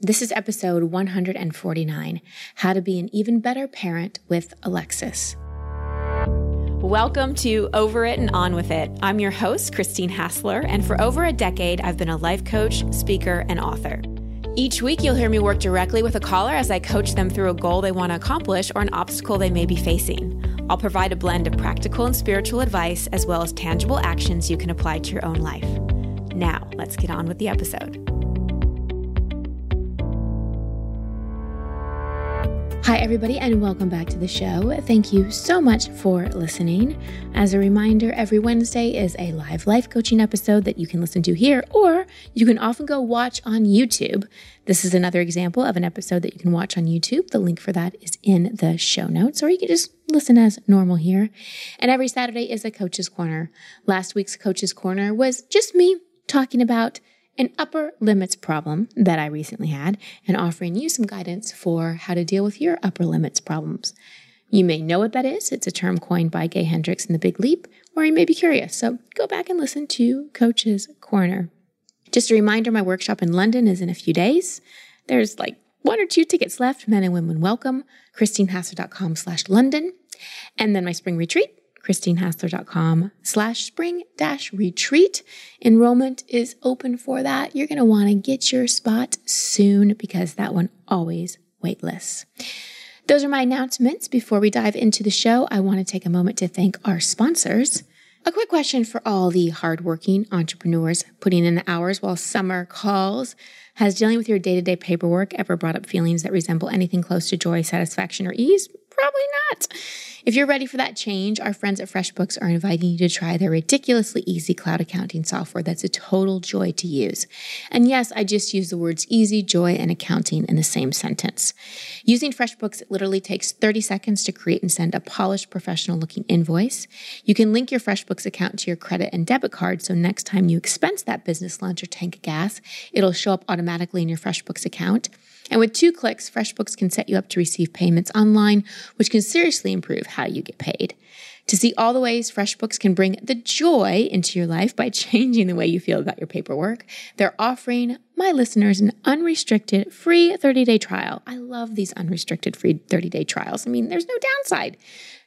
This is episode 149 How to Be an Even Better Parent with Alexis. Welcome to Over It and On With It. I'm your host, Christine Hassler, and for over a decade, I've been a life coach, speaker, and author. Each week, you'll hear me work directly with a caller as I coach them through a goal they want to accomplish or an obstacle they may be facing. I'll provide a blend of practical and spiritual advice as well as tangible actions you can apply to your own life. Now, let's get on with the episode. Hi, everybody, and welcome back to the show. Thank you so much for listening. As a reminder, every Wednesday is a live life coaching episode that you can listen to here, or you can often go watch on YouTube. This is another example of an episode that you can watch on YouTube. The link for that is in the show notes, or you can just listen as normal here. And every Saturday is a Coach's Corner. Last week's Coach's Corner was just me talking about an upper limits problem that I recently had and offering you some guidance for how to deal with your upper limits problems. You may know what that is. It's a term coined by Gay Hendricks in The Big Leap, or you may be curious. So go back and listen to Coach's Corner. Just a reminder my workshop in London is in a few days. There's like one or two tickets left, men and women welcome, christinehassler.com slash London. And then my spring retreat christinehassler.com slash spring dash retreat. Enrollment is open for that. You're going to want to get your spot soon because that one always waitless. Those are my announcements. Before we dive into the show, I want to take a moment to thank our sponsors. A quick question for all the hardworking entrepreneurs putting in the hours while summer calls. Has dealing with your day to day paperwork ever brought up feelings that resemble anything close to joy, satisfaction, or ease? Probably not. If you're ready for that change, our friends at FreshBooks are inviting you to try their ridiculously easy cloud accounting software that's a total joy to use. And yes, I just use the words easy, joy, and accounting in the same sentence. Using FreshBooks it literally takes 30 seconds to create and send a polished, professional looking invoice. You can link your FreshBooks account to your credit and debit card so next time you expense that business lunch or tank of gas, it'll show up automatically in your FreshBooks account. And with two clicks, FreshBooks can set you up to receive payments online, which can seriously improve how you get paid. To see all the ways FreshBooks can bring the joy into your life by changing the way you feel about your paperwork, they're offering my listeners an unrestricted free 30 day trial. I love these unrestricted free 30 day trials. I mean, there's no downside.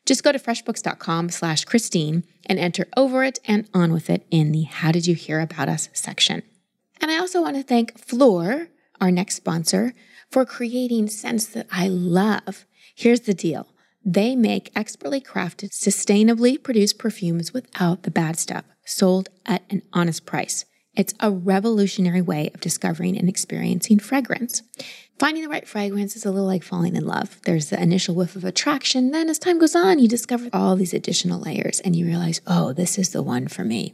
Just go to freshbooks.com slash Christine and enter over it and on with it in the How Did You Hear About Us section. And I also want to thank Phlur, our next sponsor, for creating scents that I love. Here's the deal. They make expertly crafted, sustainably produced perfumes without the bad stuff, sold at an honest price. It's a revolutionary way of discovering and experiencing fragrance. Finding the right fragrance is a little like falling in love. There's the initial whiff of attraction, then as time goes on, you discover all these additional layers and you realize, oh, this is the one for me.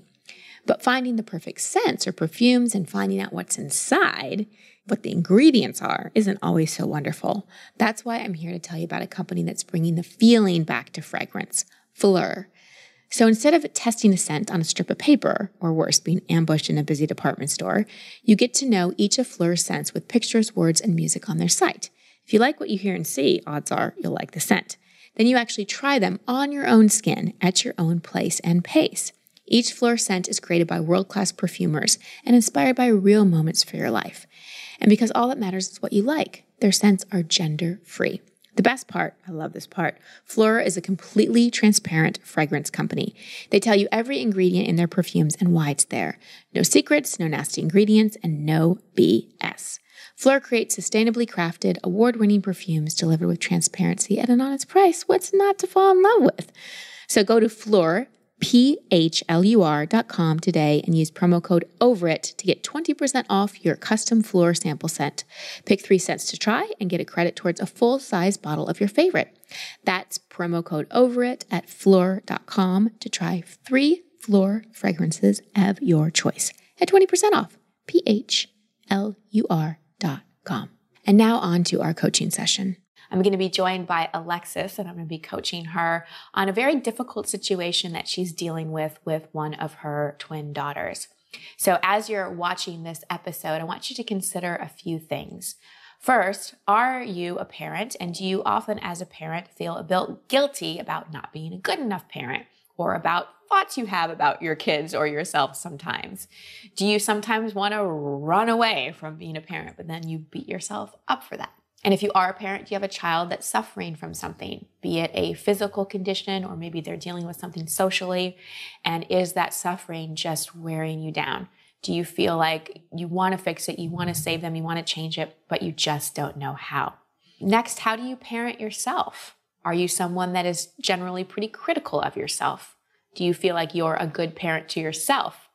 But finding the perfect scents or perfumes and finding out what's inside what the ingredients are isn't always so wonderful. That's why I'm here to tell you about a company that's bringing the feeling back to fragrance, Phlur. So instead of testing a scent on a strip of paper, or worse, being ambushed in a busy department store, you get to know each of Phlur's scents with pictures, words, and music on their site. If you like what you hear and see, odds are you'll like the scent. Then you actually try them on your own skin at your own place and pace. Each Phlur scent is created by world class perfumers and inspired by real moments for your life. And because all that matters is what you like, their scents are gender free. The best part, I love this part, Phlur is a completely transparent fragrance company. They tell you every ingredient in their perfumes and why it's there. No secrets, no nasty ingredients, and no BS. Phlur creates sustainably crafted, award winning perfumes delivered with transparency at an honest price. What's not to fall in love with? So go to Phlur, phlur.com today and use promo code OVERIT to get 20% off your custom Phlur sample set. Pick three scents to try and get a credit towards a full size bottle of your favorite. That's promo code OVERIT at phlur.com to try three Phlur fragrances of your choice at 20% off. P-H-L-U-R.com. And now on to our coaching session. I'm going to be joined by Alexis and I'm going to be coaching her on a very difficult situation that she's dealing with with one of her twin daughters. So, as you're watching this episode, I want you to consider a few things. First, are you a parent and do you often, as a parent, feel a bit guilty about not being a good enough parent? or about thoughts you have about your kids or yourself sometimes? Do you sometimes want to run away from being a parent, but then you beat yourself up for that? And if you are a parent, do you have a child that's suffering from something, be it a physical condition or maybe they're dealing with something socially? And is that suffering just wearing you down? Do you feel like you want to fix it, you want to save them, you want to change it, but you just don't know how? Next, how do you parent yourself? Are you someone that is generally pretty critical of yourself? Do you feel like you're a good parent to yourself?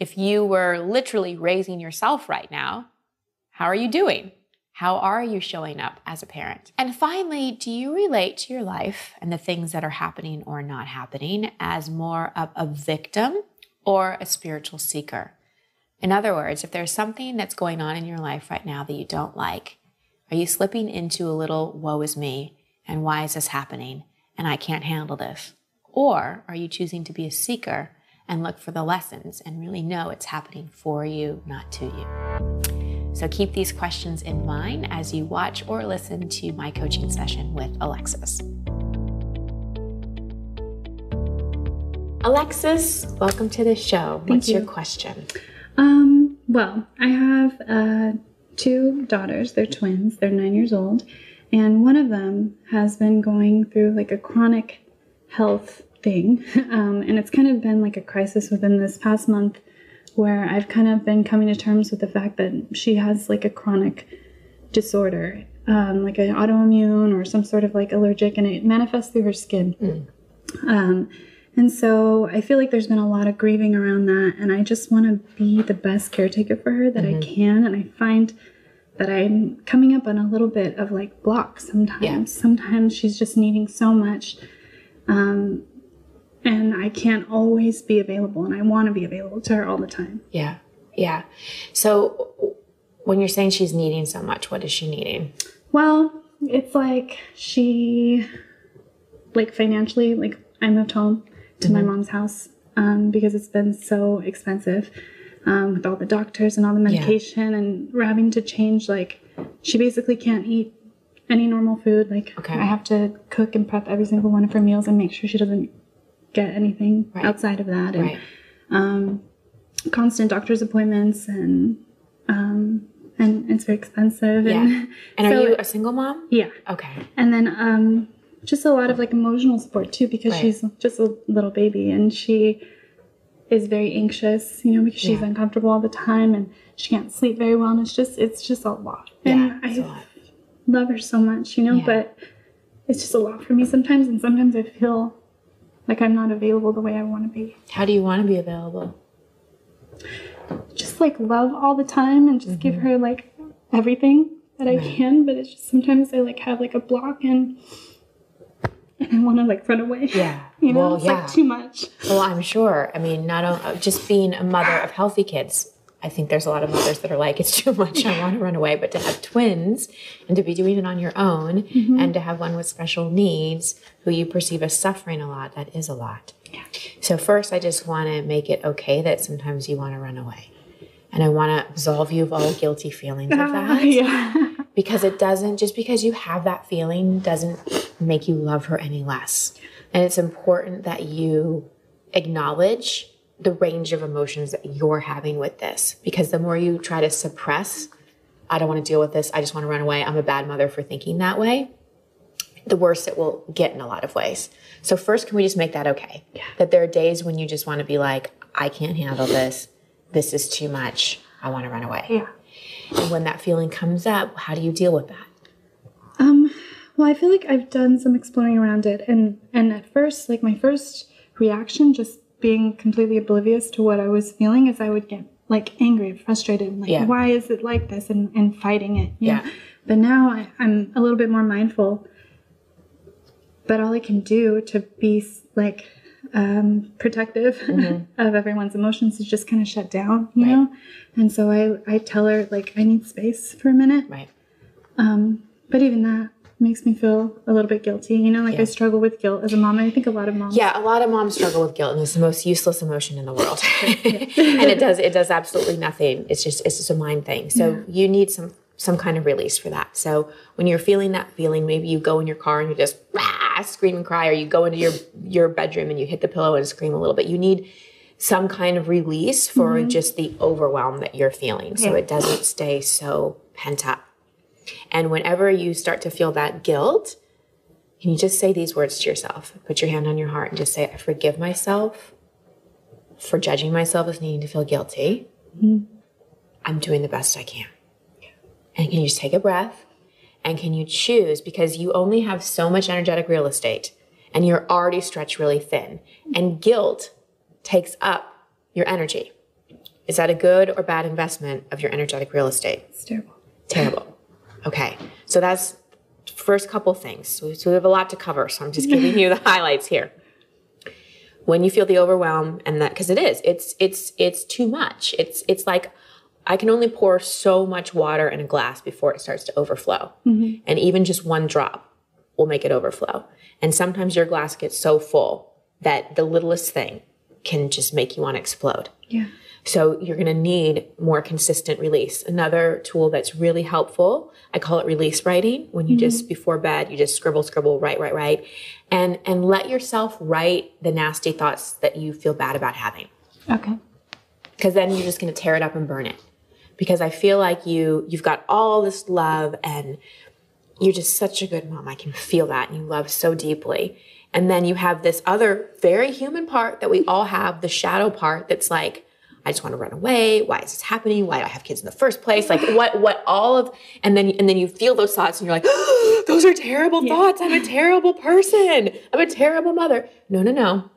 If you were literally raising yourself right now, how are you doing? How are you showing up as a parent? And finally, do you relate to your life and the things that are happening or not happening as more of a victim or a spiritual seeker? In other words, if there's something that's going on in your life right now that you don't like, are you slipping into a little woe is me and why is this happening and I can't handle this? Or are you choosing to be a seeker and look for the lessons and really know it's happening for you, not to you? So keep these questions in mind as you watch or listen to my coaching session with Alexis. Alexis, welcome to the show. Thank What's you. your question? Um, well, I have uh, two daughters. They're twins. They're nine years old. And one of them has been going through like a chronic health thing. Um, and it's kind of been like a crisis within this past month where I've kind of been coming to terms with the fact that she has like a chronic disorder, um, like an autoimmune or some sort of like allergic, and it manifests through her skin. Um, and so I feel like there's been a lot of grieving around that, and I just want to be the best caretaker for her that I can. And I find that I'm coming up on a little bit of like blocks sometimes. Yeah. Sometimes she's just needing so much, um, and I can't always be available, and I want to be available to her all the time. Yeah. Yeah. So when you're saying she's needing so much, what is she needing? Well, it's like she, like financially, like I moved home to my mom's house um, because it's been so expensive um, with all the doctors and all the medication and we're having to change. Like, she basically can't eat any normal food. Like, Okay. I have to cook and prep every single one of her meals and make sure she doesn't get anything Right. outside of that. And Right. um, constant doctor's appointments and um, and it's very expensive. Yeah. And, And are so- you a single mom? yeah. Okay. And then um, just a lot of like emotional support too, because Right. she's just a little baby and she is very anxious, you know, because she's Yeah. uncomfortable all the time and she can't sleep very well. And it's just, it's just a lot. Yeah. And I lot. love her so much, you know, Yeah. but it's just a lot for me sometimes. And sometimes I feel like I'm not available the way I want to be. How do you want to be available? Just like love all the time and just give her like everything that I Mm-hmm. Right. can. But it's just sometimes I like have like a block and, and I want to like run away. Yeah. You know, well, it's yeah. like too much. Well, I'm sure. I mean, not only just being a mother of healthy kids. I think there's a lot of mothers that are like, it's too much. I want to run away. But to have twins and to be doing it on your own Mm-hmm. and to have one with special needs who you perceive as suffering a lot, that is a lot. Yeah. So, first, I just want to make it okay that sometimes you want to run away. And I want to absolve you of all guilty feelings of that. yeah. because it doesn't just because you have that feeling doesn't make you love her any less and it's important that you acknowledge the range of emotions that you're having with this because the more you try to suppress i don't want to deal with this i just want to run away i'm a bad mother for thinking that way the worse it will get in a lot of ways so first can we just make that okay Yeah. that there are days when you just want to be like i can't handle this this is too much i want to run away Yeah. and when that feeling comes up, how do you deal with that? Um, well, I feel like I've done some exploring around it, and and at first, like my first reaction, just being completely oblivious to what I was feeling, is I would get like angry, and frustrated, and like Yeah. why is it like this, and and fighting it. know? Yeah. But now I, I'm a little bit more mindful. But all I can do to be like um, protective of everyone's emotions is just kind of shut down, you Mm-hmm. Right. know. And so I I tell her like I need space for a minute. Right. Um, but even that makes me feel a little bit guilty. You know, like Yeah. I struggle with guilt as a mom. and I think a lot of moms. Yeah, a lot of moms struggle with guilt, and it's the most useless emotion in the world. and it does it does absolutely nothing. It's just it's just a mind thing. So you need some some kind of release for that. So when you're feeling that feeling, maybe you go in your car and you just rah, scream and cry or you go into your your bedroom and you hit the pillow and scream a little bit. You need some kind of release for mm-hmm. just the overwhelm that you're feeling so Yeah. it doesn't stay so pent up. And whenever you start to feel that guilt, can you just say these words to yourself? Put your hand on your heart and just say, I forgive myself for judging myself as needing to feel guilty. Mm-hmm. I'm doing the best I can. And can you just take a breath? And can you choose? Because you only have so much energetic real estate and you're already stretched really thin. And guilt takes up your energy. Is that a good or bad investment of your energetic real estate? It's terrible. Terrible. Okay. So that's first couple things. So we have a lot to cover. So I'm just giving you the highlights here. When you feel the overwhelm and that because it is, it's it's it's too much. It's it's like I can only pour so much water in a glass before it starts to overflow. Mm-hmm. And even just one drop will make it overflow. And sometimes your glass gets so full that the littlest thing can just make you want to explode. Yeah. So you're going to need more consistent release. Another tool that's really helpful, I call it release writing. When you just mm-hmm. before bed, you just scribble, scribble, write, write, write, and and let yourself write the nasty thoughts that you feel bad about having. Okay. Because then you're just going to tear it up and burn it. Because I feel like you you've got all this love and you're just such a good mom. I can feel that and you love so deeply. And then you have this other very human part that we all have, the shadow part that's like, I just want to run away. Why is this happening? Why do I have kids in the first place? Like what what all of and then and then you feel those thoughts and you're like, those are terrible thoughts. I'm a terrible person. I'm a terrible mother. No, no, no.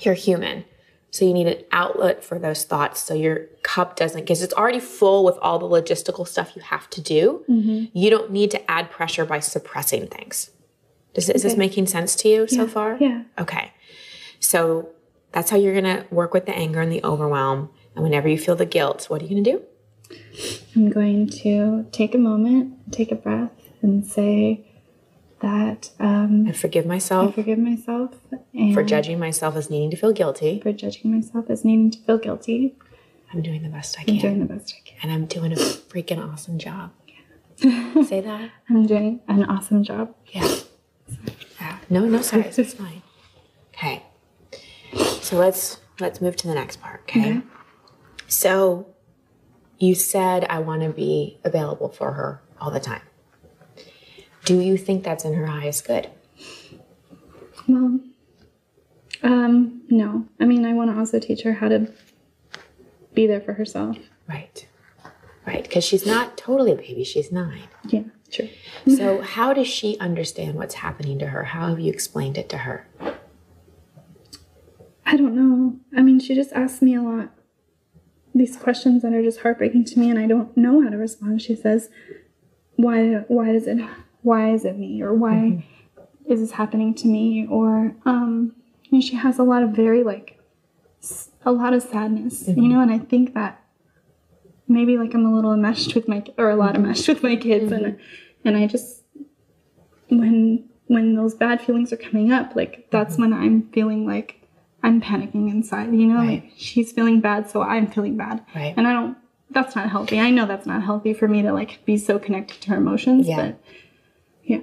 You're human. So you need an outlet for those thoughts so your cup doesn't, because it's already full with all the logistical stuff you have to do. Mm-hmm. You don't need to add pressure by suppressing things. Does, Is this making sense to you so far? Yeah. Okay. So that's how you're going to work with the anger and the overwhelm. And whenever you feel the guilt, what are you going to do? I'm going to take a moment, take a breath, and say that um, I forgive I myself forgive myself and for judging myself as needing to feel guilty. for judging myself as needing to feel guilty. I'm doing the best I can. I'm doing the best I can. and I'm doing a freaking awesome job. Say that. I'm doing an awesome job. Yeah. Yeah. No, no, sorry. It's fine. Okay. So let's let's move to the next part. Okay. Okay. So you said I want to be available for her all the time. Do you think that's in her highest good? Well, um, no. I mean, I want to also teach her how to be there for herself. Right. Right. Because she's not totally a baby. She's nine. Yeah, true. So how does she understand what's happening to her? How have you explained it to her? I don't know. I mean, she just asks me a lot these questions that are just heartbreaking to me, and I don't know how to respond. She says, "Why? Why is it? Why is it me? Or why mm-hmm. is this happening to me?" Or um, you know, she has a lot of very like a lot of sadness, you mm-hmm. know, and I think that maybe like I'm a little enmeshed with my or a lot mm-hmm. enmeshed with my kids, and and I just when when those bad feelings are coming up, like that's when I'm feeling like I'm panicking inside, you know, Right. like she's feeling bad, so I'm feeling bad. Right. And I don't that's not healthy. I know that's not healthy for me to like be so connected to her emotions, Yeah. but yeah.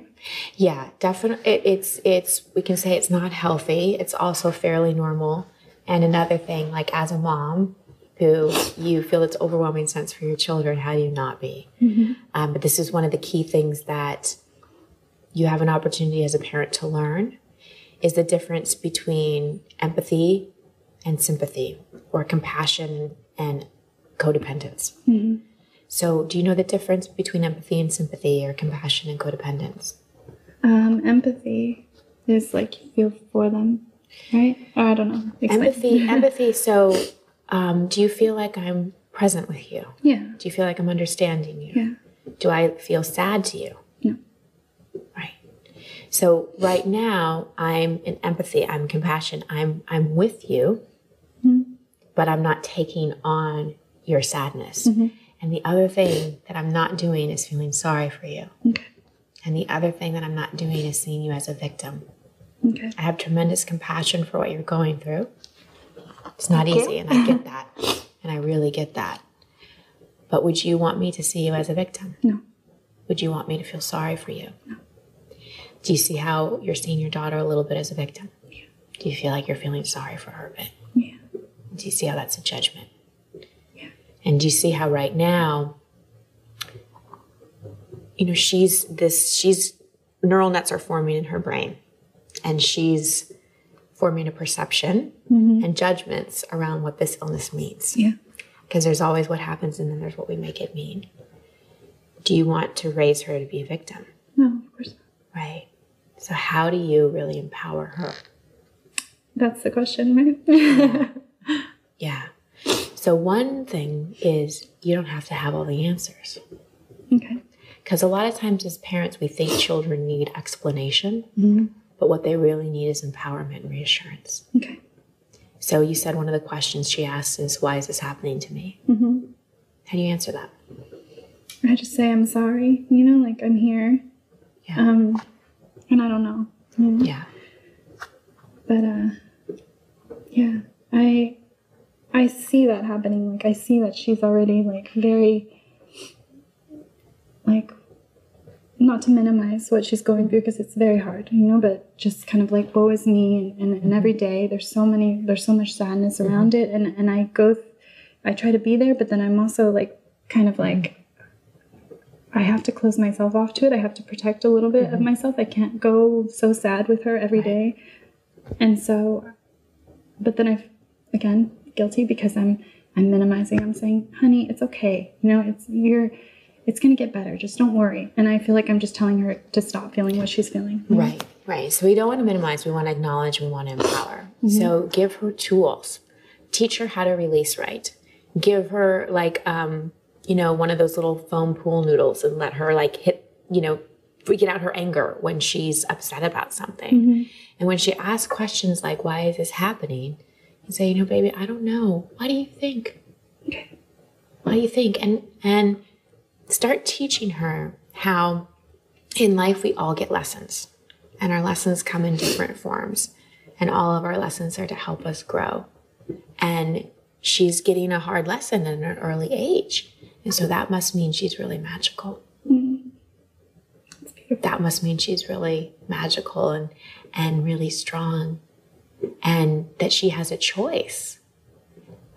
Yeah, definitely. It, it's it's we can say it's not healthy. It's also fairly normal. And another thing, like as a mom who you feel it's overwhelming sense for your children, how do you not be? Um, but this is one of the key things that you have an opportunity as a parent to learn is the difference between empathy and sympathy, or compassion and codependence. So, do you know the difference between empathy and sympathy, or compassion and codependence? Um, empathy is like you feel for them, right? Or I don't know. Explain. Empathy, empathy. So, um, do you feel like I'm present with you? Yeah. Do you feel like I'm understanding you? Yeah. Do I feel sad to you? No. Right. So right now I'm in empathy, I'm compassion, I'm I'm with you, mm-hmm. but I'm not taking on your sadness. Mm-hmm. And the other thing that I'm not doing is feeling sorry for you. Okay. And the other thing that I'm not doing is seeing you as a victim. Okay. I have tremendous compassion for what you're going through. It's not easy, and I get that. And I really get that. But would you want me to see you as a victim? No. Would you want me to feel sorry for you? Do you see how you're seeing your daughter a little bit as a victim? Yeah. Do you feel like you're feeling sorry for her a bit? Yeah. Do you see how that's a judgment? Yeah. And do you see how right now, you know, she's this, she's, neural nets are forming in her brain and she's forming a perception mm-hmm. and judgments around what this illness means. Yeah. Because there's always what happens and then there's what we make it mean. Do you want to raise her to be a victim? No, of course not. Right. So, how do you really empower her? That's the question, right? Yeah. So, one thing is you don't have to have all the answers. okay. Because a lot of times as parents, we think children need explanation, but what they really need is empowerment and reassurance. Okay. So, you said one of the questions she asked is, Why is this happening to me? Mm-hmm. How do you answer that? I just say I'm sorry. You know, like I'm here. Yeah. Um, and I don't know. You know? Yeah. But uh, yeah, I I see that happening. Like I see that she's already like very like not to minimize what she's going through because it's very hard, you know, but just kind of like woe is me and, and, and every day there's so many there's so much sadness around it and, and I go th- I try to be there, but then I'm also like kind of like I have to close myself off to it. I have to protect a little bit of myself. I can't go so sad with her every day. And so but then I've, again guilty because I'm I'm minimizing. I'm saying, "Honey, it's okay. You know, it's you're it's going to get better. Just don't worry." And I feel like I'm just telling her to stop feeling what she's feeling. Right, right. So we don't want to minimize, we want to acknowledge, we want to empower. So give her tools. Teach her how to release right. Give her like um, you know, one of those little foam pool noodles and let her like hit, you know, freaking out her anger when she's upset about something. Mm-hmm. And when she asks questions like, why is this happening? You say, you know, baby, I don't know. Why do you think? Okay. What do you think? And and start teaching her how in life we all get lessons. And our lessons come in different forms. And all of our lessons are to help us grow. And she's getting a hard lesson at an early age. And so that must mean she's really magical. Mm-hmm. That must mean she's really magical and, and really strong. And that she has a choice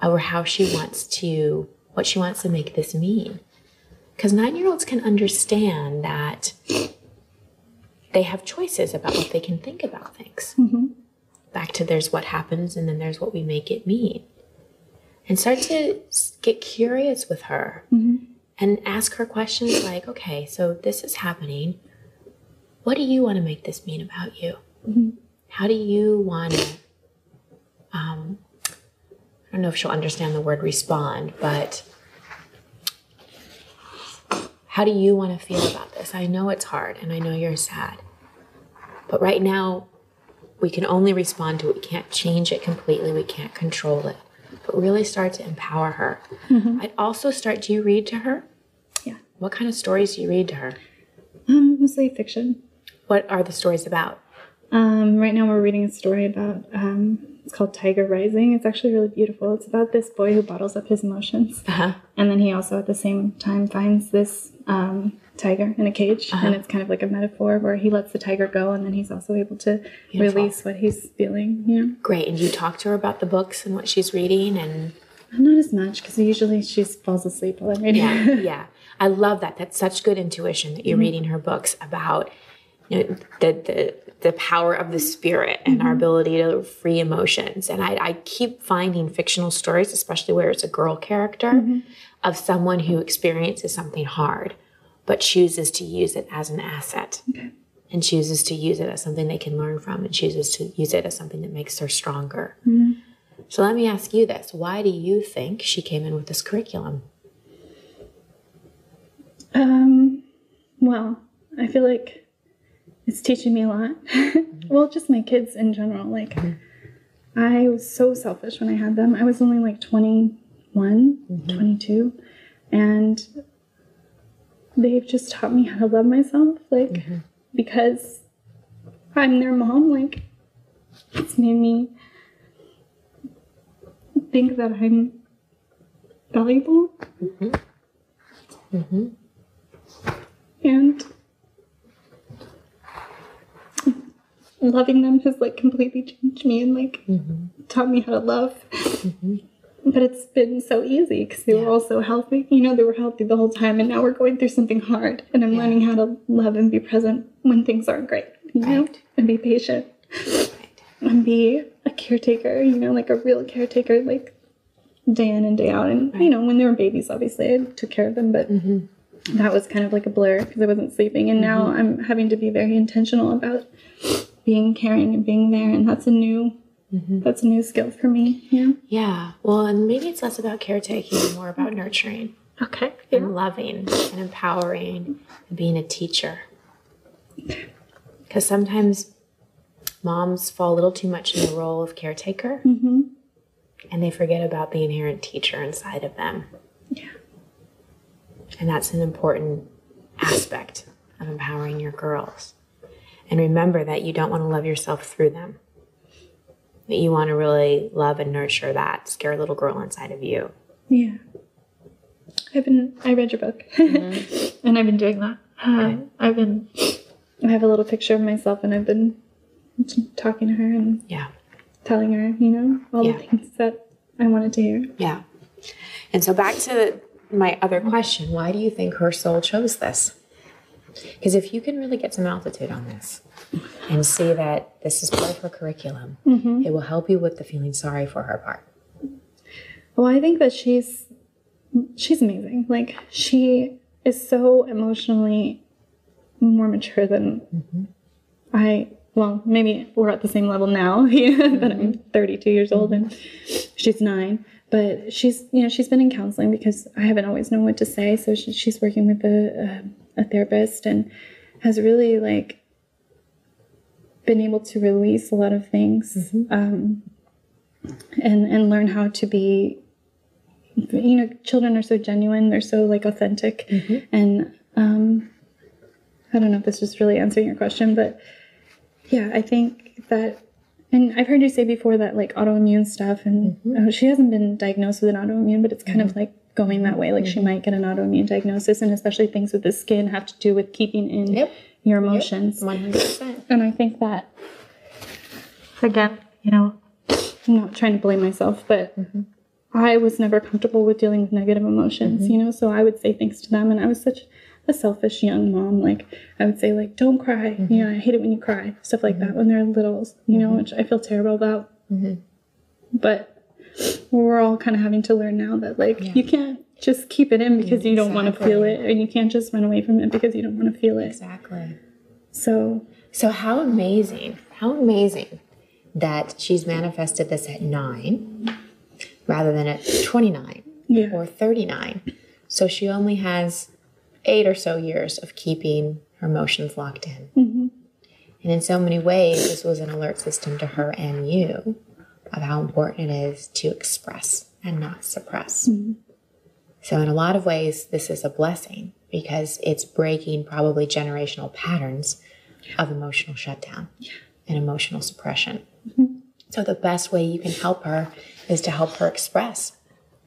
over how she wants to, what she wants to make this mean. Because nine year olds can understand that they have choices about what they can think about things. Mm-hmm. Back to there's what happens and then there's what we make it mean. And start to get curious with her and ask her questions like, okay, so this is happening. What do you want to make this mean about you? How do you want to, um, I don't know if she'll understand the word respond, but how do you want to feel about this? I know it's hard and I know you're sad. But right now, we can only respond to it. We can't change it completely. We can't control it. But really start to empower her. I'd also start, do you read to her? Yeah. What kind of stories do you read to her? Um, mostly fiction. What are the stories about? Um, right now we're reading a story about um, it's called Tiger Rising. It's actually really beautiful. It's about this boy who bottles up his emotions, Uh-huh. and then he also at the same time finds this um, tiger in a cage, and uh-huh. it's kind of like a metaphor where he lets the tiger go, and then he's also able to Beautiful. release what he's feeling. You know, Great. And you talk to her about the books and what she's reading and not as much because usually she falls asleep while I'm reading. yeah, yeah. I love that. That's such good intuition that you're mm-hmm. reading her books about you know the the the power of the spirit and our mm-hmm. ability to free emotions. And I, I keep finding fictional stories, especially where it's a girl character, mm-hmm. of someone who experiences something hard, but chooses to use it as an asset. And chooses to use it as something they can learn from and chooses to use it as something that makes her stronger. Mm-hmm. So let me ask you this. Why do you think she came in with this curriculum? Um, well, I feel like it's teaching me a lot. well, just my kids in general. Like, mm-hmm. I was so selfish when I had them. I was only like 21, mm-hmm. 22. And they've just taught me how to love myself. Like, mm-hmm. because I'm their mom, like, it's made me think that I'm valuable. Mm-hmm. Mm-hmm. And loving them has like completely changed me and like Mm-hmm. taught me how to love. But it's been so easy because they were all so healthy. You know, they were healthy the whole time, and now we're going through something hard. And I'm Yeah. learning how to love and be present when things aren't great. You know, Right. and be patient and be a caretaker. You know, like a real caretaker, like day in and day out. And you know, when they were babies, obviously I took care of them, but mm-hmm. that was kind of like a blur because I wasn't sleeping. And now mm-hmm. I'm having to be very intentional about being caring and being there, and that's a new. Mm-hmm. That's a new skill for me. Yeah. Yeah. Well, and maybe it's less about caretaking and more about nurturing Okay. and loving and empowering and being a teacher. Because sometimes moms fall a little too much in the role of caretaker mm-hmm. and they forget about the inherent teacher inside of them. Yeah. And that's an important aspect of empowering your girls. And remember that you don't want to love yourself through them. That you want to really love and nurture that scared little girl inside of you. Yeah. I've been. I read your book, and I've been doing that. Uh, I've been. I have a little picture of myself, and I've been talking to her and Yeah. telling her, you know, all Yeah. the things that I wanted to hear. Yeah. And so back to my other question why do you think her soul chose this? Because if you can really get some altitude on this and see that this is part of her curriculum, mm-hmm. it will help you with the feeling sorry for her part. Well, I think that she's she's amazing. Like she is so emotionally more mature than mm-hmm. I. Well, maybe we're at the same level now, but I'm mm-hmm. 32 years old and she's nine. But she's, you know, she's been in counseling because I haven't always known what to say. So she, she's working with a, a, therapist and has really like been able to release a lot of things um, and and learn how to be you know children are so genuine they're so like authentic. And um i don't know if this is really answering your question but yeah i think that and i've heard you say before that like autoimmune stuff and uh, she hasn't been diagnosed with an autoimmune but it's kind of like going that way like she might get an autoimmune diagnosis and especially things with the skin have to do with keeping in Yep. your emotions 100%. and I think that, again, you know, I'm not trying to blame myself, but I was never comfortable with dealing with negative emotions, you know, so I would say things to them. And I was such a selfish young mom. Like, I would say, like, don't cry. You know, I hate it when you cry, stuff like that when they're littles, you know, which I feel terrible about. But we're all kind of having to learn now that, like, you can't just keep it in because you don't want to feel it, and you can't just run away from it because you don't want to feel it. Exactly. So, So, how amazing, how amazing that she's manifested this at nine rather than at 29 yeah. or 39. So, she only has eight or so years of keeping her emotions locked in. Mm-hmm. And in so many ways, this was an alert system to her and you of how important it is to express and not suppress. Mm-hmm. So, in a lot of ways, this is a blessing because it's breaking probably generational patterns of emotional shutdown and emotional suppression. Mm-hmm. So, the best way you can help her is to help her express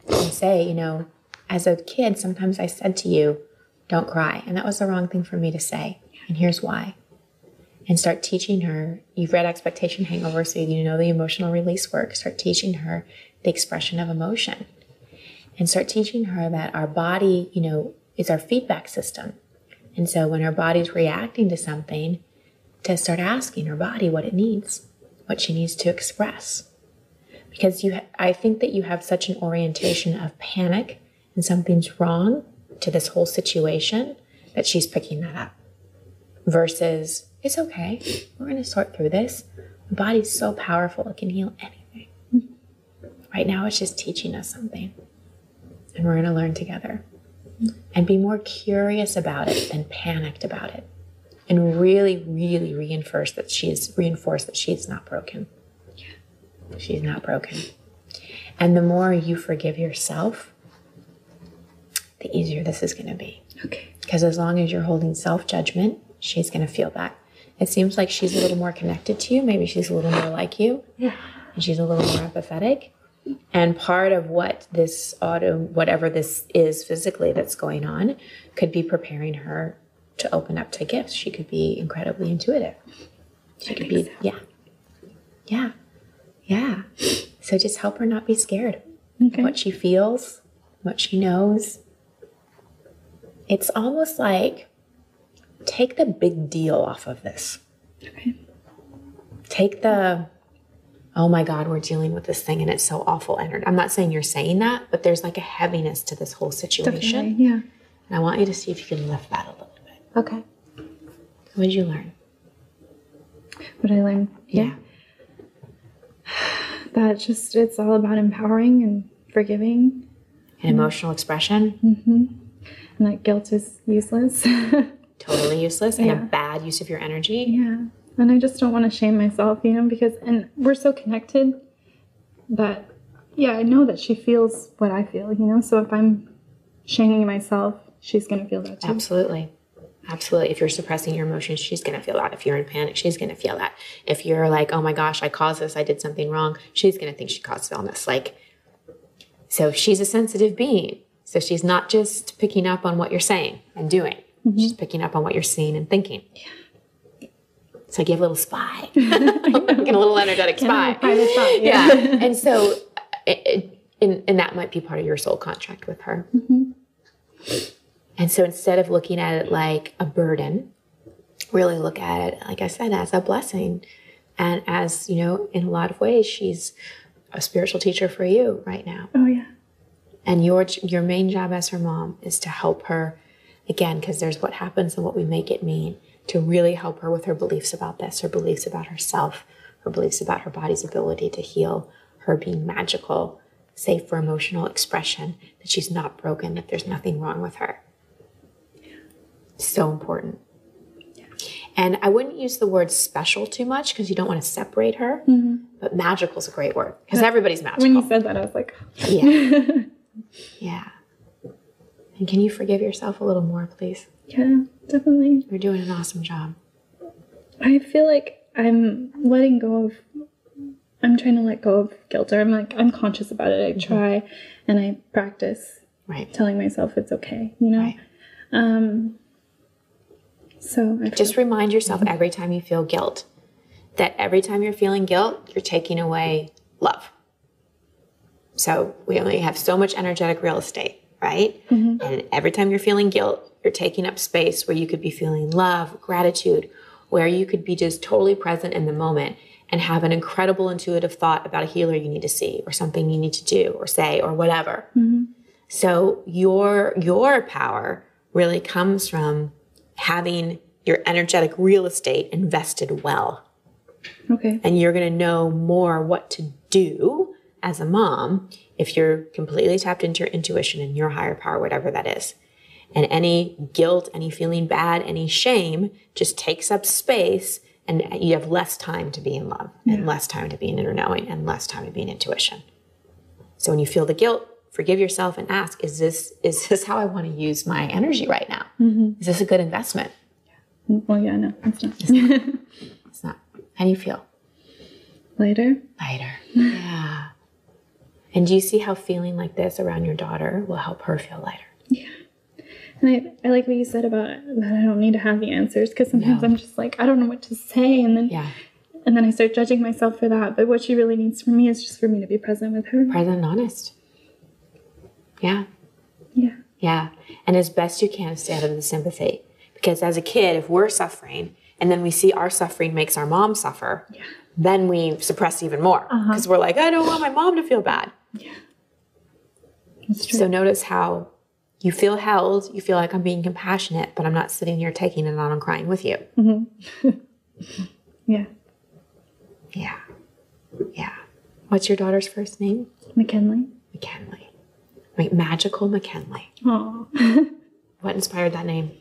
and say, you know, as a kid, sometimes I said to you, don't cry. And that was the wrong thing for me to say. And here's why. And start teaching her. You've read Expectation Hangover, so you know the emotional release work. Start teaching her the expression of emotion and start teaching her that our body, you know, is our feedback system. And so when her body's reacting to something, to start asking her body what it needs, what she needs to express. Because you, I think that you have such an orientation of panic and something's wrong to this whole situation that she's picking that up. Versus, it's okay, we're going to sort through this. The body's so powerful, it can heal anything. Right now, it's just teaching us something. And we're going to learn together. And be more curious about it than panicked about it. And really really reinforce that she's reinforce that she's not broken. She's not broken. And the more you forgive yourself the easier this is going to be. Okay. because as long as you're holding self-judgment she's going to feel that it seems like she's a little more connected to you maybe she's a little more like you Yeah. and she's a little more empathetic. And part of what this auto, whatever this is physically that's going on, could be preparing her to open up to gifts. She could be incredibly intuitive. She could be, yeah. Yeah. Yeah. So just help her not be scared. Okay. What she feels, what she knows. It's almost like take the big deal off of this. Okay. Take the, oh my God, we're dealing with this thing and it's so awful energy. I'm not saying you're saying that, but there's like a heaviness to this whole situation. Definitely. Yeah. And I want you to see if you can lift that a little bit. Okay. What did you learn? What did I learned. Yeah. That just it's all about empowering and forgiving, And emotional expression, mm-hmm. and that guilt is useless. totally useless, and a bad use of your energy. yeah. And I just don't want to shame myself, you know, because and we're so connected that yeah, I know that she feels what I feel, you know. So if I'm shaming myself, she's gonna feel that too. Absolutely. Absolutely. If you're suppressing your emotions, she's going to feel that. If you're in panic, she's going to feel that. If you're like, oh my gosh, I caused this, I did something wrong, she's going to think she caused illness. Like, so she's a sensitive being. So she's not just picking up on what you're saying and doing, she's picking up on what you're seeing and thinking. Yeah. So I give a little spy, like a little energetic spy. private thought, yeah. and so, uh, it, it, and, and that might be part of your soul contract with her. And so instead of looking at it like a burden, really look at it, like I said, as a blessing. And as, you know, in a lot of ways, she's a spiritual teacher for you right now. Oh yeah. And your your main job as her mom is to help her again, because there's what happens and what we make it mean, to really help her with her beliefs about this, her beliefs about herself, her beliefs about her body's ability to heal, her being magical, safe for emotional expression, that she's not broken, that there's nothing wrong with her. So important. And I wouldn't use the word special too much because you don't want to separate her. Mm-hmm. But magical is a great word because everybody's magical. When you said that, I was like, Yeah. yeah. And can you forgive yourself a little more, please? yeah, definitely. You're doing an awesome job. I feel like I'm letting go of. I'm trying to let go of guilt, or I'm like I'm conscious about it. I try, and I practice Right. telling myself it's okay. You know. Right. Um. So I Just remind yourself every time you feel guilt that every time you're feeling guilt, you're taking away love. So we only have so much energetic real estate, right? Mm-hmm. And every time you're feeling guilt, you're taking up space where you could be feeling love, gratitude, where you could be just totally present in the moment and have an incredible intuitive thought about a healer you need to see or something you need to do or say or whatever. Mm-hmm. So your your power really comes from having your energetic real estate invested well okay. and you're going to know more what to do as a mom if you're completely tapped into your intuition and your higher power, whatever that is. And any guilt, any feeling bad, any shame just takes up space and you have less time to be in love and less time to be in inner knowing and less time to be in intuition. So when you feel the guilt, forgive yourself and ask, is this, is this how I want to use my energy right now? Mm-hmm. Is this a good investment? Well, yeah, no, it's not. It's not. How do you feel? Lighter. Lighter. Yeah. And do you see how feeling like this around your daughter will help her feel lighter? Yeah. And I, I like what you said about that I don't need to have the answers because sometimes No. I'm just like I don't know what to say, and then Yeah. and then I start judging myself for that. But what she really needs from me is just for me to be present with her. Present and honest. Yeah. Yeah. Yeah. And as best you can, stay out of the sympathy. Because as a kid, if we're suffering and then we see our suffering makes our mom suffer, yeah. then we suppress even more. Uh-huh. Because we're like, I don't want my mom to feel bad. That's true. So notice how you feel held, you feel like I'm being compassionate, but I'm not sitting here taking it on and crying with you. yeah. Yeah. Yeah. What's your daughter's first name? McKinley. McKinley. Right, magical McKinley. Oh. What inspired that name?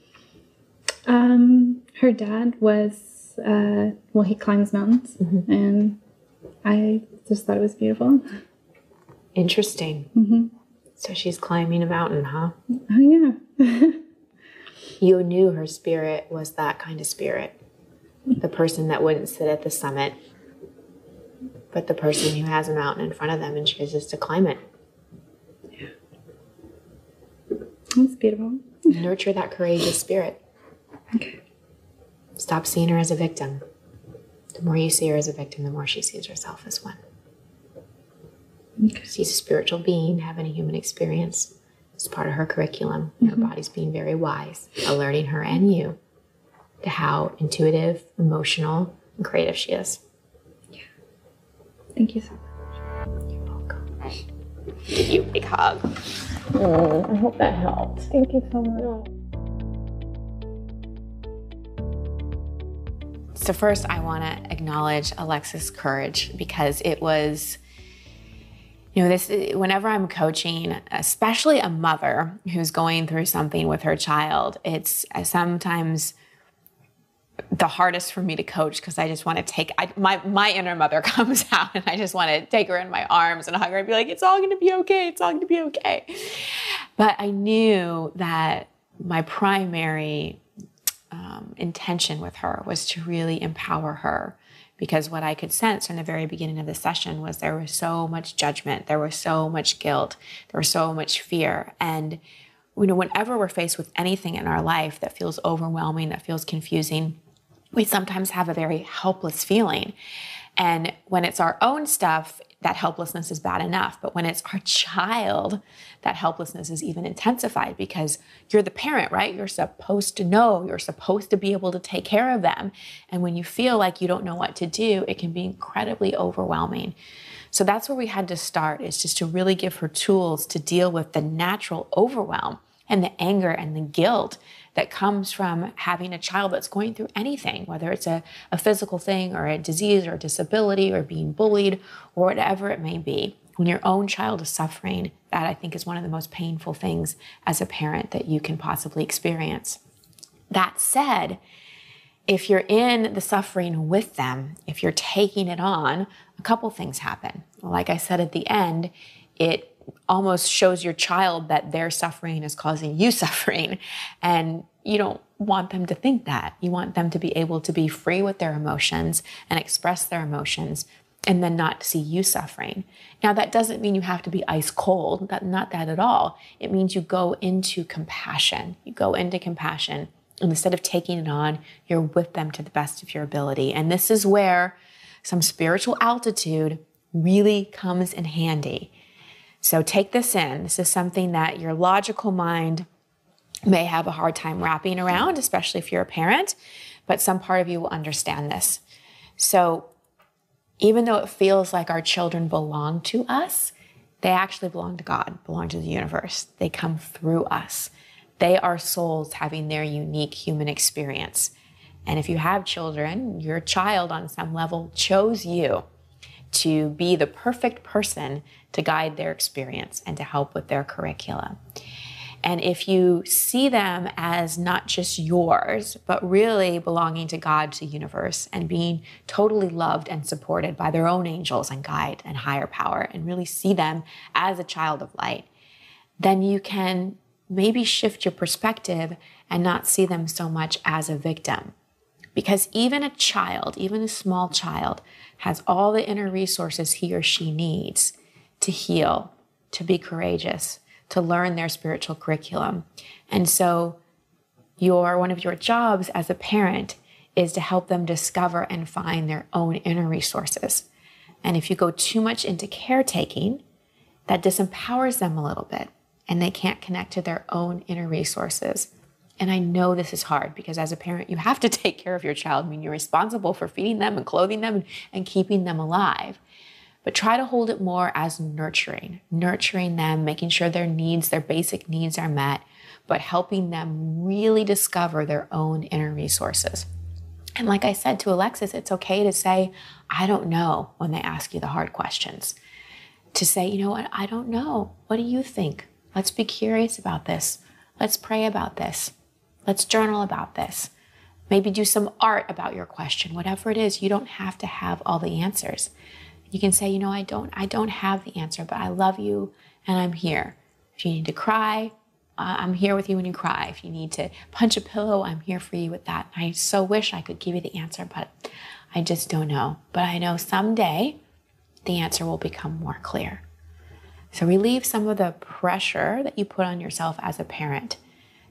um, her dad was uh, well, he climbs mountains, and I just thought it was beautiful. Interesting. Mm-hmm. So she's climbing a mountain, huh? Oh yeah. You knew her spirit was that kind of spirit. The person that wouldn't sit at the summit, but the person who has a mountain in front of them and chooses to climb it. Yeah. That's beautiful. Nurture that courageous spirit. Okay. Stop seeing her as a victim. The more you see her as a victim, the more she sees herself as one. Okay. She's a spiritual being having a human experience. It's part of her curriculum. Her Mm-hmm. body's being very wise, alerting her and you to how intuitive, emotional, and creative she is. Yeah. Thank you so much. You're welcome. Give you a big hug. I hope that helped. Thank you so much. So, first, I want to acknowledge Alexis' courage because it was, you know, this, whenever I'm coaching, especially a mother who's going through something with her child, it's sometimes the hardest for me to coach because I just want to take I, my my inner mother comes out and I just want to take her in my arms and hug her and be like, it's all going to be okay. It's all going to be okay. But I knew that my primary um, intention with her was to really empower her because what I could sense from the very beginning of the session was there was so much judgment, there was so much guilt, there was so much fear. And, you know, whenever we're faced with anything in our life that feels overwhelming, that feels confusing, we sometimes have a very helpless feeling. And when it's our own stuff, that helplessness is bad enough. But when it's our child, that helplessness is even intensified because you're the parent, right? You're supposed to know, you're supposed to be able to take care of them. And when you feel like you don't know what to do, it can be incredibly overwhelming. So that's where we had to start, is just to really give her tools to deal with the natural overwhelm and the anger and the guilt that comes from having a child that's going through anything, whether it's a, a physical thing or a disease or a disability or being bullied or whatever it may be. When your own child is suffering, that I think is one of the most painful things as a parent that you can possibly experience. That said, if you're in the suffering with them, if you're taking it on, a couple things happen. Like I said at the end, it almost shows your child that their suffering is causing you suffering. And you don't want them to think that. You want them to be able to be free with their emotions and express their emotions and then not see you suffering. Now, that doesn't mean you have to be ice cold, that, not that at all. It means you go into compassion. You go into compassion. And instead of taking it on, you're with them to the best of your ability. And this is where some spiritual altitude really comes in handy. So take this in. This is something that your logical mind may have a hard time wrapping around, especially if you're a parent, but some part of you will understand this. So even though it feels like our children belong to us, they actually belong to God, belong to the universe. They come through us. They are souls having their unique human experience. And if you have children, your child on some level chose you to be the perfect person to guide their experience and to help with their curriculum. And if you see them as not just yours, but really belonging to God, to universe, and being totally loved and supported by their own angels and guide and higher power, and really see them as a child of light, then you can maybe shift your perspective and not see them so much as a victim. Because even a child, even a small child, has all the inner resources he or she needs to heal, to be courageous, to learn their spiritual curriculum. And so, your one of your jobs as a parent is to help them discover and find their own inner resources. And if you go too much into caretaking, that disempowers them a little bit and they can't connect to their own inner resources. And I know this is hard because as a parent, you have to take care of your child. I mean, you're responsible for feeding them and clothing them and keeping them alive. But try to hold it more as nurturing, nurturing them, making sure their needs, their basic needs are met, but helping them really discover their own inner resources. And like I said to Alexis, it's okay to say, I don't know when they ask you the hard questions. To say, you know what, I don't know. What do you think? Let's be curious about this. Let's pray about this. Let's journal about this. Maybe do some art about your question. Whatever it is, you don't have to have all the answers. You can say, you know, I don't I don't have the answer, but I love you and I'm here. If you need to cry, uh, I'm here with you when you cry. If you need to punch a pillow, I'm here for you with that. I so wish I could give you the answer, but I just don't know. But I know someday the answer will become more clear. So relieve some of the pressure that you put on yourself as a parent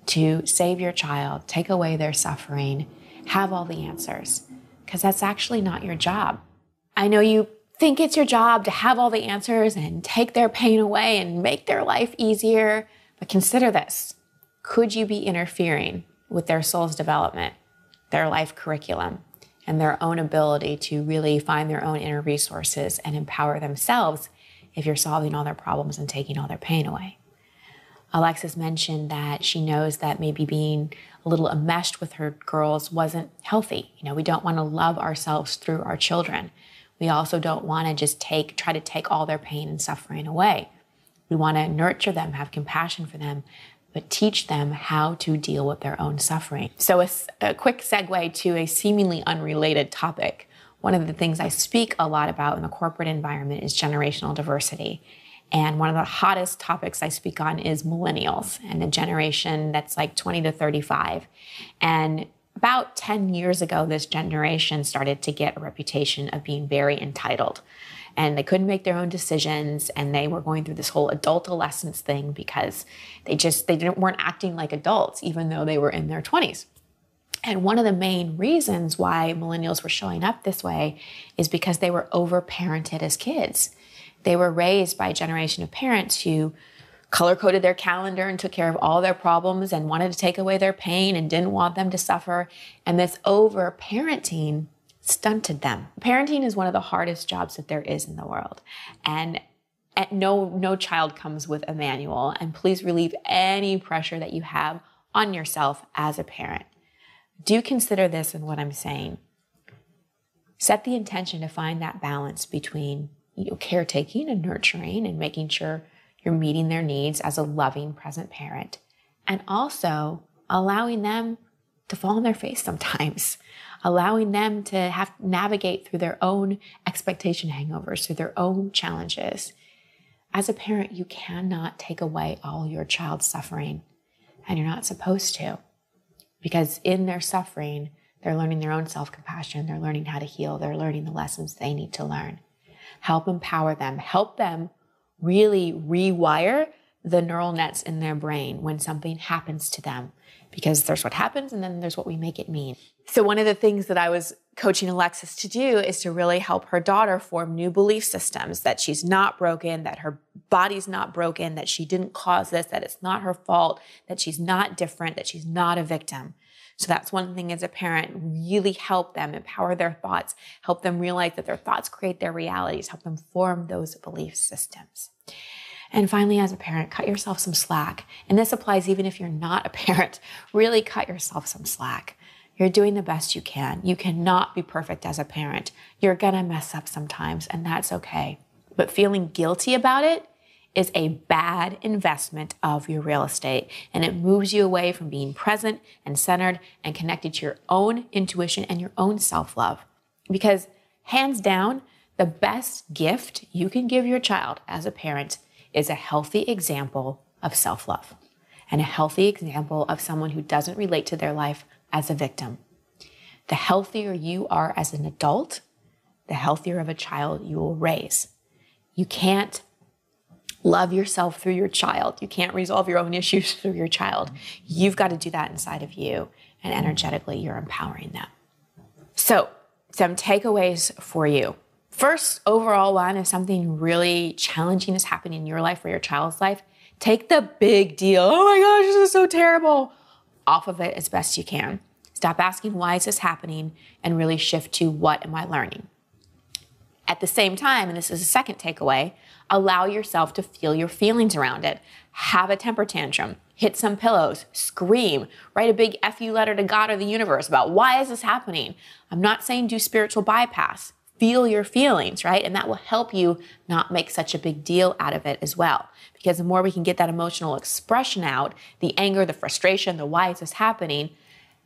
to save your child, take away their suffering, have all the answers. because that's actually not your job. I know you think it's your job to have all the answers and take their pain away and make their life easier, but consider this. Could you be interfering with their soul's development, their life curriculum, and their own ability to really find their own inner resources and empower themselves if you're solving all their problems and taking all their pain away? Alexis mentioned that she knows that maybe being a little enmeshed with her girls wasn't healthy. You know, we don't want to love ourselves through our children. We also don't want to just take, try to take all their pain and suffering away. We want to nurture them, have compassion for them, but teach them how to deal with their own suffering. So, a, a quick segue to a seemingly unrelated topic. One of the things I speak a lot about in the corporate environment is generational diversity. And one of the hottest topics I speak on is millennials and the generation that's like 20 to 35. And about 10 years ago, this generation started to get a reputation of being very entitled. And they couldn't make their own decisions, and they were going through this whole adultolescence thing because they just they didn't weren't acting like adults, even though they were in their 20s. And one of the main reasons why millennials were showing up this way is because they were overparented as kids. They were raised by a generation of parents who color coded their calendar and took care of all their problems and wanted to take away their pain and didn't want them to suffer. And this over parenting stunted them. Parenting is one of the hardest jobs that there is in the world. And no no child comes with a manual and please relieve any pressure that you have on yourself as a parent. Do consider this in what I'm saying. Set the intention to find that balance between you know, caretaking and nurturing and making sure you're meeting their needs as a loving present parent and also allowing them to fall on their face sometimes allowing them to have navigate through their own expectation hangovers through their own challenges. As a parent you cannot take away all your child's suffering and you're not supposed to because in their suffering they're learning their own self-compassion they're learning how to heal they're learning the lessons they need to learn help empower them help them really rewire the neural nets in their brain when something happens to them because there's what happens and then there's what we make it mean. So, one of the things that I was coaching Alexis to do is to really help her daughter form new belief systems that she's not broken, that her body's not broken, that she didn't cause this, that it's not her fault, that she's not different, that she's not a victim. So that's one thing as a parent, really help them empower their thoughts, help them realize that their thoughts create their realities, help them form those belief systems. And finally, as a parent, cut yourself some slack. And this applies even if you're not a parent. Really cut yourself some slack. You're doing the best you can. You cannot be perfect as a parent. You're gonna mess up sometimes, and that's okay. But feeling guilty about it is a bad investment of your real estate and it moves you away from being present and centered and connected to your own intuition and your own self love. Because hands down, the best gift you can give your child as a parent is a healthy example of self love and a healthy example of someone who doesn't relate to their life as a victim. The healthier you are as an adult, the healthier of a child you will raise. You can't love yourself through your child. You can't resolve your own issues through your child. You've got to do that inside of you, and energetically, you're empowering them. So, some takeaways for you. First, overall one, if something really challenging is happening in your life or your child's life, take the big deal. Oh my gosh, this is so terrible. Off of it as best you can. Stop asking, why is this happening? And really shift to, what am I learning? At the same time, and this is a second takeaway, allow yourself to feel your feelings around it. Have a temper tantrum, hit some pillows, scream, write a big FU letter to God or the universe about why is this happening? I'm not saying do spiritual bypass. Feel your feelings, right? And that will help you not make such a big deal out of it as well. Because the more we can get that emotional expression out, the anger, the frustration, the why is this happening,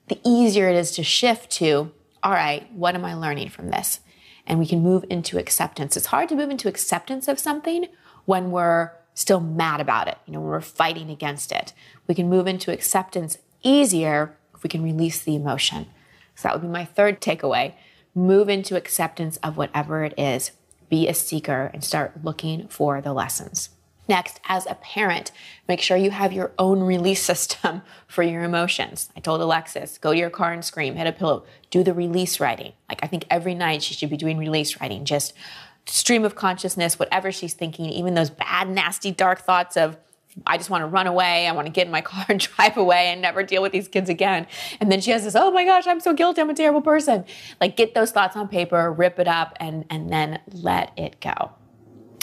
the easier it is to shift to, all right, what am I learning from this? And we can move into acceptance. It's hard to move into acceptance of something when we're still mad about it, you know, when we're fighting against it. We can move into acceptance easier if we can release the emotion. So that would be my third takeaway. Move into acceptance of whatever it is. Be a seeker and start looking for the lessons. Next, as a parent, make sure you have your own release system for your emotions. I told Alexis, go to your car and scream, hit a pillow, do the release writing. Like, I think every night she should be doing release writing, just stream of consciousness, whatever she's thinking, even those bad, nasty, dark thoughts of, I just want to run away. I want to get in my car and drive away and never deal with these kids again. And then she has this, oh my gosh, I'm so guilty. I'm a terrible person. Like get those thoughts on paper, rip it up, and, and then let it go.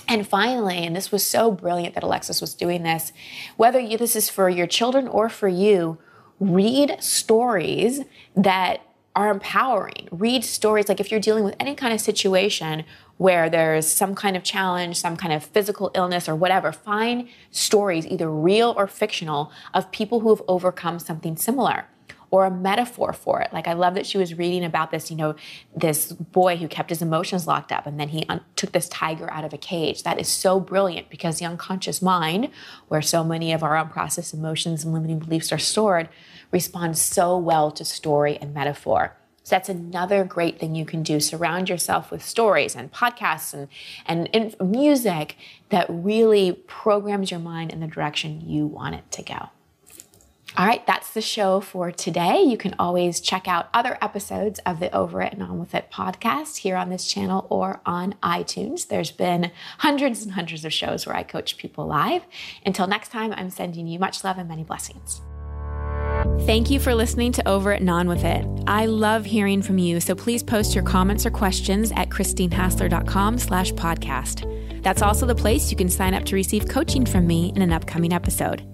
And finally, and this was so brilliant that Alexis was doing this, whether you, this is for your children or for you, read stories that are empowering. Read stories like if you're dealing with any kind of situation where there's some kind of challenge, some kind of physical illness or whatever, find stories, either real or fictional, of people who have overcome something similar or a metaphor for it. Like I love that she was reading about this, you know, this boy who kept his emotions locked up and then he un- took this tiger out of a cage. That is so brilliant because the unconscious mind, where so many of our unprocessed emotions and limiting beliefs are stored, responds so well to story and metaphor. So that's another great thing you can do. Surround yourself with stories and podcasts and, and in, music that really programs your mind in the direction you want it to go. All right, that's the show for today. You can always check out other episodes of the Over It and On With It podcast here on this channel or on iTunes. There's been hundreds and hundreds of shows where I coach people live. Until next time, I'm sending you much love and many blessings. Thank you for listening to Over It and On With It. I love hearing from you, so please post your comments or questions at christinehassler.com slash podcast. That's also the place you can sign up to receive coaching from me in an upcoming episode.